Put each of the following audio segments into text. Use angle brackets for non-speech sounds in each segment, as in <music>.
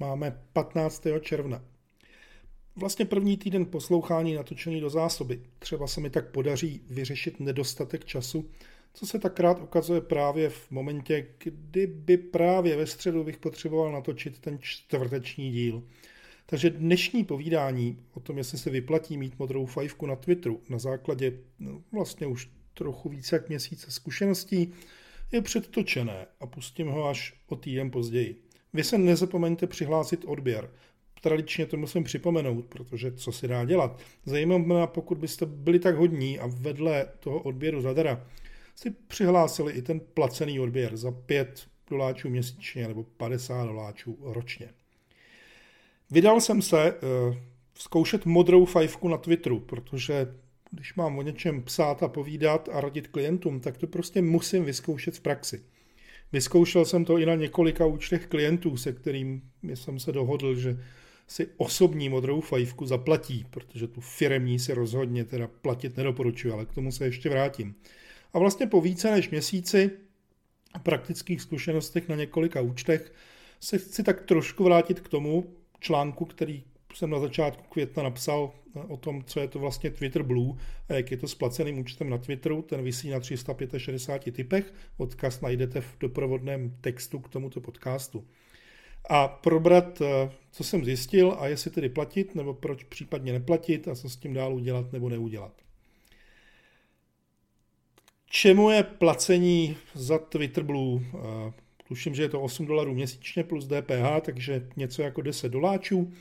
Máme 15. června. Vlastně první týden poslouchání natočený do zásoby. Třeba se mi tak podaří vyřešit nedostatek času, co se tak krát ukazuje právě v momentě, kdy by právě ve středu bych potřeboval natočit ten čtvrteční díl. Takže dnešní povídání o tom, jestli se vyplatí mít modrou fajfku na Twitteru na základě no, vlastně už trochu více jak měsíce zkušeností, je předtočené a pustím ho až o týden později. Vy se nezapomeňte přihlásit odběr. Tradičně to musím připomenout, protože co se dá dělat. Zajímá mě, pokud byste byli tak hodní a vedle toho odběru zadara si přihlásili i ten placený odběr za 5 doláčů měsíčně nebo 50 doláčů ročně. Vydal jsem se uh, zkoušet modrou fajfku na Twitteru, protože když mám o něčem psát a povídat a radit klientům, tak to prostě musím vyzkoušet v praxi. Vyzkoušel jsem to i na několika účtech klientů, se kterým jsem se dohodl, že si osobní modrou fajfku zaplatí, protože tu firemní si rozhodně teda platit nedoporučuji, ale k tomu se ještě vrátím. A vlastně po více než měsíci a praktických zkušenostech na několika účtech se chci tak trošku vrátit k tomu článku, který jsem na začátku května napsal o tom, co je to vlastně Twitter Blue a jak je to s placeným účtem na Twitteru. Ten vysí na 365 typech. Odkaz najdete v doprovodném textu k tomuto podcastu. A probrat, eh, co jsem zjistil a jestli tedy platit, nebo proč případně neplatit a co s tím dál udělat nebo neudělat. Čemu je placení za Twitter Blue? Eh, tuším, že je to 8 dolarů měsíčně plus DPH, takže něco jako 10 doláčů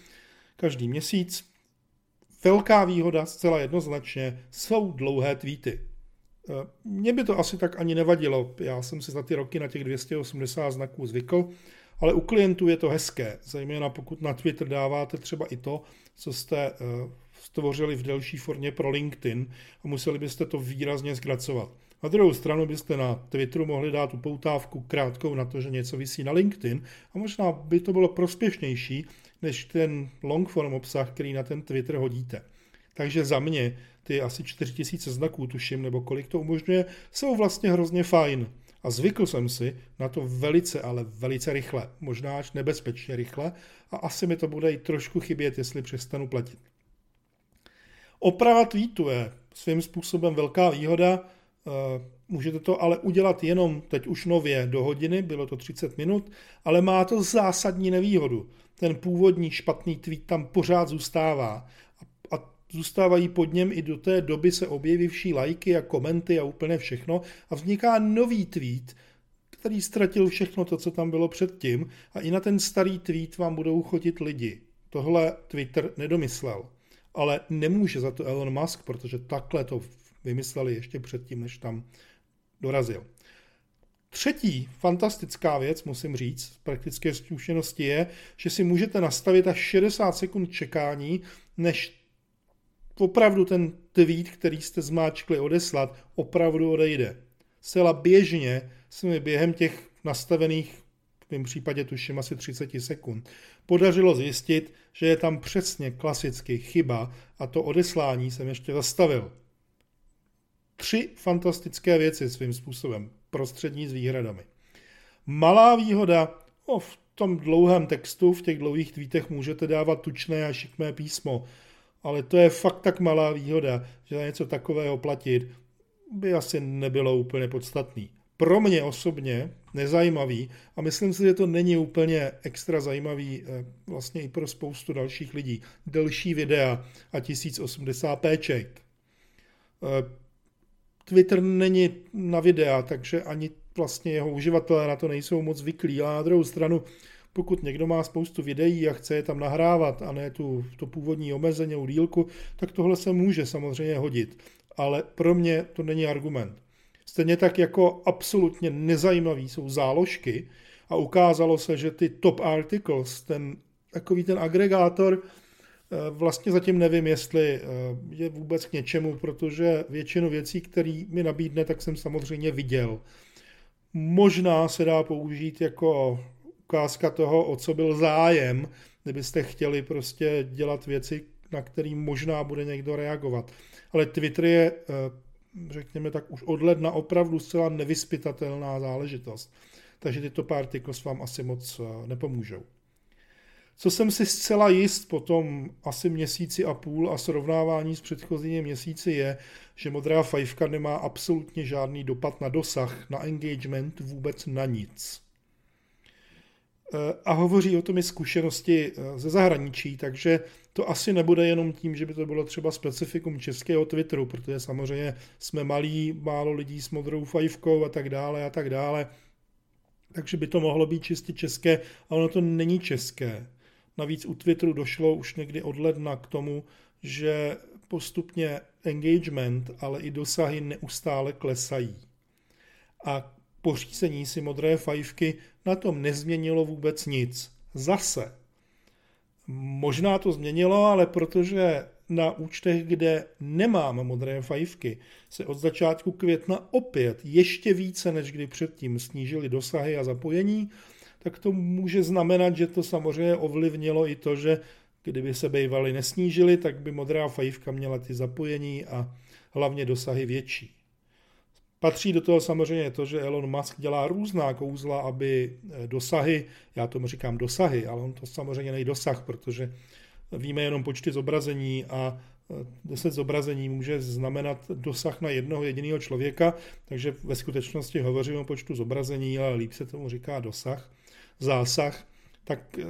každý měsíc. Velká výhoda, zcela jednoznačně, jsou dlouhé tweety. Eh, mně by to asi tak ani nevadilo, já jsem si za ty roky na těch 280 znaků zvykl, ale u klientů je to hezké, zejména pokud na Twitter dáváte třeba i to, co jste eh, stvořili v delší formě pro LinkedIn a museli byste to výrazně zkracovat. Na druhou stranu byste na Twitteru mohli dát upoutávku krátkou na to, že něco vysí na LinkedIn a možná by to bylo prospěšnější, než ten longform obsah, který na ten Twitter hodíte. Takže za mě ty asi 4000 znaků, tuším, nebo kolik to umožňuje, jsou vlastně hrozně fajn. A zvykl jsem si na to velice, ale velice rychle, možná až nebezpečně rychle a asi mi to bude i trošku chybět, jestli přestanu platit. Oprava tweetu je svým způsobem velká výhoda, eh, můžete to ale udělat jenom teď už nově do hodiny, bylo to 30 minut, ale má to zásadní nevýhodu ten původní špatný tweet tam pořád zůstává. A, a zůstávají pod něm i do té doby se objevivší lajky a komenty a úplně všechno. A vzniká nový tweet, který ztratil všechno to, co tam bylo předtím. A i na ten starý tweet vám budou chodit lidi. Tohle Twitter nedomyslel. Ale nemůže za to Elon Musk, protože takhle to vymysleli ještě předtím, než tam dorazil. Třetí fantastická věc, musím říct, z praktické zkušenosti je, že si můžete nastavit až 60 sekund čekání, než opravdu ten tweet, který jste zmáčkli odeslat, opravdu odejde. Zcela běžně se mi během těch nastavených, v mém případě tuším asi 30 sekund, podařilo zjistit, že je tam přesně klasicky chyba a to odeslání jsem ještě zastavil. Tři fantastické věci svým způsobem prostřední s výhradami. Malá výhoda, o, v tom dlouhém textu, v těch dlouhých tweetech můžete dávat tučné a šikmé písmo, ale to je fakt tak malá výhoda, že za něco takového platit by asi nebylo úplně podstatný. Pro mě osobně nezajímavý a myslím si, že to není úplně extra zajímavý eh, vlastně i pro spoustu dalších lidí. Delší videa a 1080p. Twitter není na videa, takže ani vlastně jeho uživatelé na to nejsou moc zvyklí. A na druhou stranu, pokud někdo má spoustu videí a chce je tam nahrávat a ne tu, to původní omezenou dílku, tak tohle se může samozřejmě hodit. Ale pro mě to není argument. Stejně tak jako absolutně nezajímavý jsou záložky a ukázalo se, že ty top articles, ten takový ten agregátor, vlastně zatím nevím, jestli eh, je vůbec k něčemu, protože většinu věcí, které mi nabídne, tak jsem samozřejmě viděl. Možná se dá použít jako ukázka toho, o co byl zájem, kdybyste chtěli prostě dělat věci, na který možná bude někdo reagovat. Ale Twitter je, eh, řekněme tak, už od ledna opravdu zcela nevyspytatelná záležitost. Takže tyto partikles vám asi moc nepomůžou. Co jsem si zcela jist po tom asi měsíci a půl a srovnávání s předchozími měsíci je, že modrá fajfka nemá absolutně žádný dopad na dosah, na engagement, vůbec na nic. Eh, a hovoří o tom i zkušenosti eh, ze zahraničí, takže to asi nebude jenom tím, že by to bylo třeba specifikum českého Twitteru, protože samozřejmě jsme malí, málo lidí s modrou fajfkou a tak dále a tak dále. Takže by to mohlo být čistě české, ale ono to není české. Navíc u Twitteru došlo už někdy od ledna k tomu, že postupně engagement, ale i dosahy neustále klesají. A pořízení si modré fajfky na tom nezměnilo vůbec nic. Zase. Možná to změnilo, ale protože na účtech, kde nemám modré fajfky, se od začátku května opět ještě více než kdy předtím snížily dosahy a zapojení, tak to může znamenat, že to samozřejmě ovlivnilo i to, že kdyby se bývaly nesnížily, tak by modrá fajfka měla ty zapojení a hlavně dosahy větší. Patří do toho samozřejmě to, že Elon Musk dělá různá kouzla, aby eh, dosahy, já tomu říkám dosahy, ale on to samozřejmě nejde dosah, protože víme jenom počty zobrazení a 10 eh, zobrazení může znamenat dosah na jednoho jediného člověka, takže ve skutečnosti hovořím o počtu zobrazení, ale líp se tomu říká dosah, zásah, tak eh,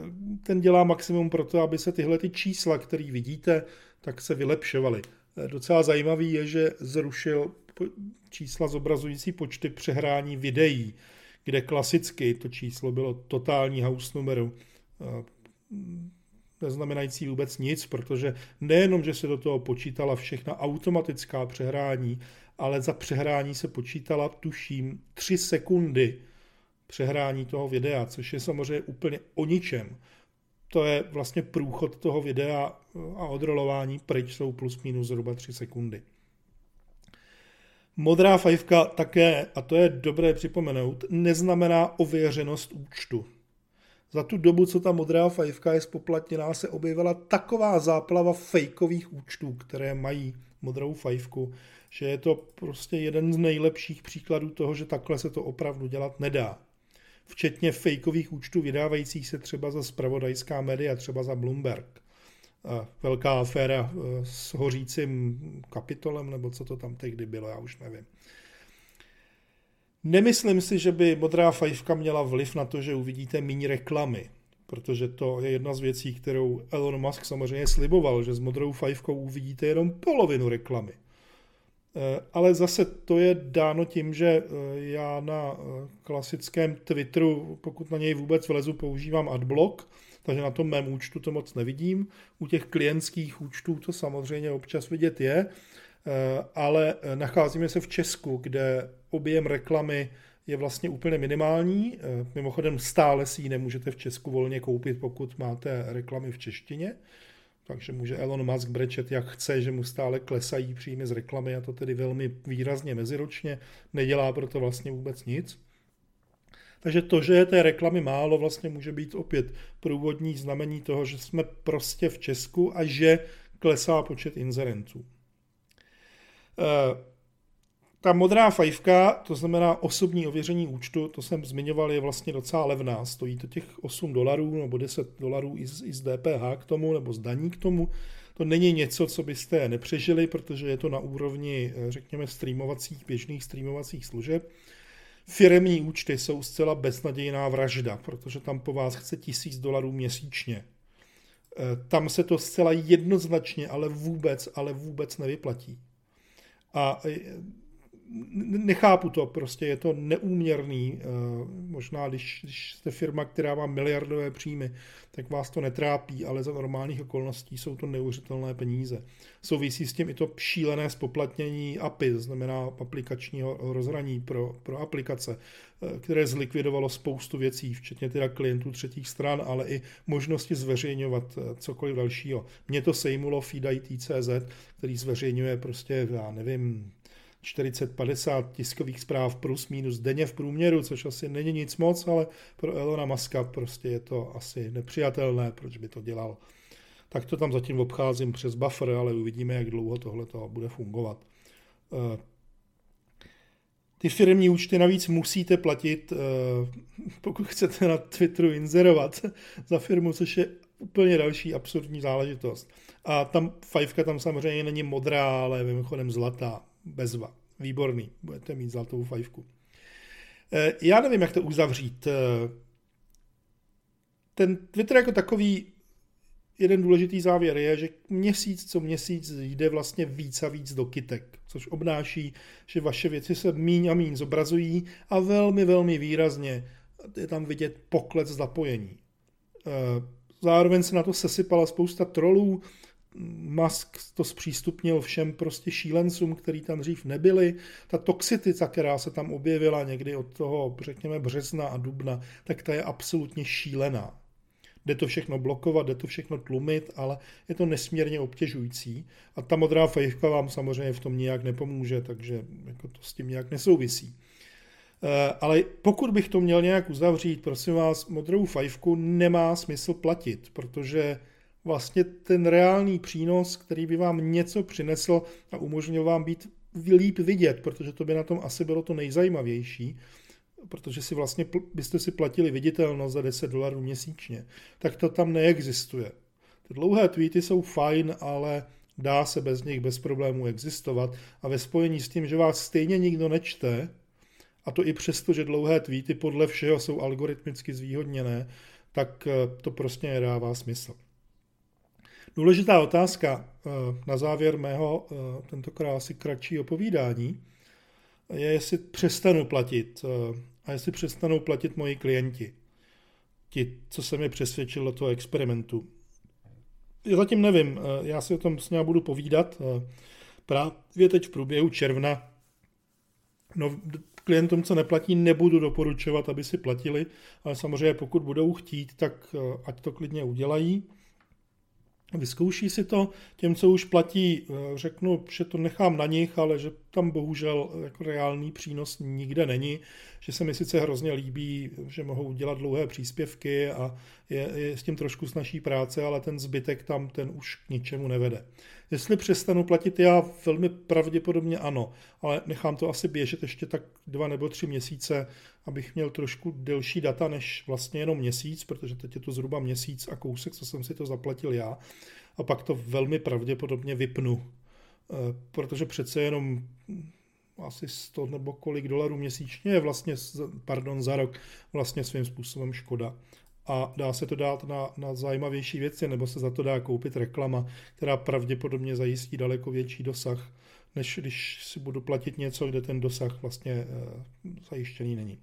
ten dělá maximum pro to, aby se tyhle ty čísla, které vidíte, tak se vylepšovaly. Docela zajímavý je, že zrušil čísla zobrazující počty přehrání videí, kde klasicky to číslo bylo totální house numeru, neznamenající vůbec nic, protože nejenom, že se do toho počítala všechna automatická přehrání, ale za přehrání se počítala, tuším, tři sekundy přehrání toho videa, což je samozřejmě úplně o ničem. To je vlastně průchod toho videa a odrolování pryč jsou plus minus zhruba 3 sekundy. Modrá fajfka také, a to je dobré připomenout, neznamená ověřenost účtu. Za tu dobu, co ta modrá fajfka je spoplatněná, se objevila taková záplava fejkových účtů, které mají modrou fajfku, že je to prostě jeden z nejlepších příkladů toho, že takhle se to opravdu dělat nedá. Včetně fejkových účtů vydávajících se třeba za spravodajská média, třeba za Bloomberg velká aféra e, s hořícím kapitolem, nebo co to tam tehdy bylo, já už nevím. Nemyslím si, že by modrá fajfka měla vliv na to, že uvidíte méně reklamy, protože to je jedna z věcí, kterou Elon Musk samozřejmě sliboval, že s modrou fajfkou uvidíte jenom polovinu reklamy. E, ale zase to je dáno tím, že e, já na klasickém Twitteru, pokud na něj vůbec vlezu, používám adblock, takže na tom mém účtu to moc nevidím. U těch klientských účtů to samozřejmě občas vidět je, eh, ale nacházíme se v Česku, kde objem reklamy je vlastně úplně minimální. Eh, mimochodem stále si ji nemůžete v Česku volně koupit, pokud máte reklamy v češtině. Takže může Elon Musk brečet, jak chce, že mu stále klesají příjmy z reklamy a to tedy velmi výrazně meziročně. Nedělá proto vlastně vůbec nic. Takže to, že je té reklamy málo, vlastně může být opět průvodní znamení toho, že jsme prostě v Česku a že klesá počet inzerentů. Eh, ta modrá fajfka, to znamená osobní ověření účtu, to jsem zmiňoval, je vlastně docela levná. Stojí to těch 8 dolarů nebo 10 dolarů i z, i z DPH k tomu, nebo z daní k tomu. To není něco, co byste nepřežili, protože je to na úrovni, eh, řekněme, streamovacích, běžných streamovacích služeb. Firemní účty jsou zcela beznadějná vražda, protože tam po vás chce tisíc dolarů měsíčně. E, tam se to zcela jednoznačně, ale vůbec, ale vůbec nevyplatí. A e, nechápu to, prostě je to neúměrný. Eh, možná, když, když jste firma, která má miliardové příjmy, tak vás to netrápí, ale za normálních okolností jsou to neuvěřitelné peníze. Souvisí s tím i to šílené spoplatnění API, znamená aplikačního rozhraní pro, pro aplikace, eh, které zlikvidovalo spoustu věcí, včetně teda klientů třetích stran, ale i možnosti zveřejňovat eh, cokoliv dalšího. Mně to sejmulo FeedIT.cz, který zveřejňuje prostě, já nevím, 40-50 tiskových zpráv plus minus denně v průměru, což asi není nic moc, ale pro Elona Muska prostě je to asi nepřijatelné, proč by to dělal. Tak to tam zatím obcházím přes buffer, ale uvidíme, jak dlouho tohle to bude fungovat. Eh, Ty firmní účty navíc musíte platit, eh, pokud chcete na Twitteru inzerovat <laughs> za firmu, což je úplně další absurdní záležitost. A tam fajfka tam samozřejmě není modrá, ale mimochodem zlatá, bezva. Výborný, budete mít zlatou fajfku. Eh, já nevím, jak to uzavřít. Eh, ten Twitter jako takový, jeden důležitý závěr je, že měsíc co měsíc jde vlastně víc a víc do kytek, což obnáší, že vaše věci se míň a míň zobrazují a velmi, velmi výrazně je tam vidět pokles zapojení. Eh, zároveň se na to sesypala spousta trolů, Musk to zpřístupnil všem prostě šílencům, který tam dřív nebyli. Ta toxicita, která se tam objevila někdy od toho, řekněme, března a dubna, tak ta je absolutně šílená. Jde to všechno blokovat, jde to všechno tlumit, ale je to nesmírně obtěžující. A ta modrá fajfka vám samozřejmě v tom nijak nepomůže, takže jako to s tím nějak nesouvisí. Eh, ale pokud bych to měl nějak uzavřít, prosím vás, modrou fajfku nemá smysl platit, protože vlastně ten reálný přínos, který by vám něco přinesl a umožnil vám být líp vidět, protože to by na tom asi bylo to nejzajímavější, protože si vlastně byste si platili viditelnost za 10 dolarů měsíčně, tak to tam neexistuje. Ty dlouhé tweety jsou fajn, ale dá se bez nich bez problémů existovat a ve spojení s tím, že vás stejně nikdo nečte, a to i přesto, že dlouhé tweety podle všeho jsou algoritmicky zvýhodněné, tak eh, to prostě nedává smysl. Důležitá otázka eh, na závěr mého eh, tentokrát asi kratšího povídání je, jestli přestanu platit eh, a jestli přestanou platit moji klienti. Ti, co se mi přesvědčil do toho experimentu. Já zatím nevím, já si o tom s ním budu povídat. Právě teď v průběhu června no, klientům, co neplatí, nebudu doporučovat, aby si platili, ale samozřejmě pokud budou chtít, tak ať to klidně udělají vyzkouší si to. Těm, co už platí, eh, řeknu, že to nechám na nich, ale že tam bohužel jako reálný přínos nikde není, že se mi sice hrozně líbí, že mohou dělat dlouhé příspěvky a je, je s tím trošku snažší práce, ale ten zbytek tam ten už k ničemu nevede. Jestli přestanu platit já, velmi pravděpodobně ano, ale nechám to asi běžet ještě tak dva nebo tři měsíce, abych měl trošku delší data než vlastně jenom měsíc, protože teď je to zhruba měsíc a kousek, co jsem si to zaplatil já. A pak to velmi pravděpodobně vypnu, protože přece jenom asi 100 nebo kolik dolarů měsíčně je vlastně, pardon, za rok vlastně svým způsobem škoda a dá se to dát na, na zajímavější věci, nebo se za to dá koupit reklama, která pravděpodobně zajistí daleko větší dosah, než když si budu platit něco, kde ten dosah vlastně e, zajištěný není.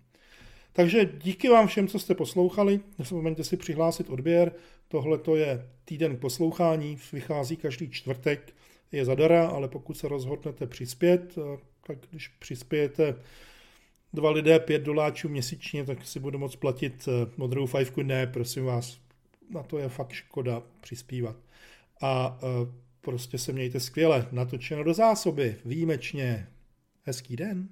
Takže díky vám všem, co jste poslouchali. Nezapomeňte si přihlásit odběr. Tohle to je týden poslouchání, vychází každý čtvrtek, je zadara, ale pokud se rozhodnete přispět, eh, tak když přispějete dva lidé pět doláčů měsíčně, tak si budu moct platit eh, modrou fajfku. Ne, prosím vás, na to je fakt škoda přispívat. A eh, prostě se mějte skvěle, natočeno do zásoby, výjimečně. Hezký den.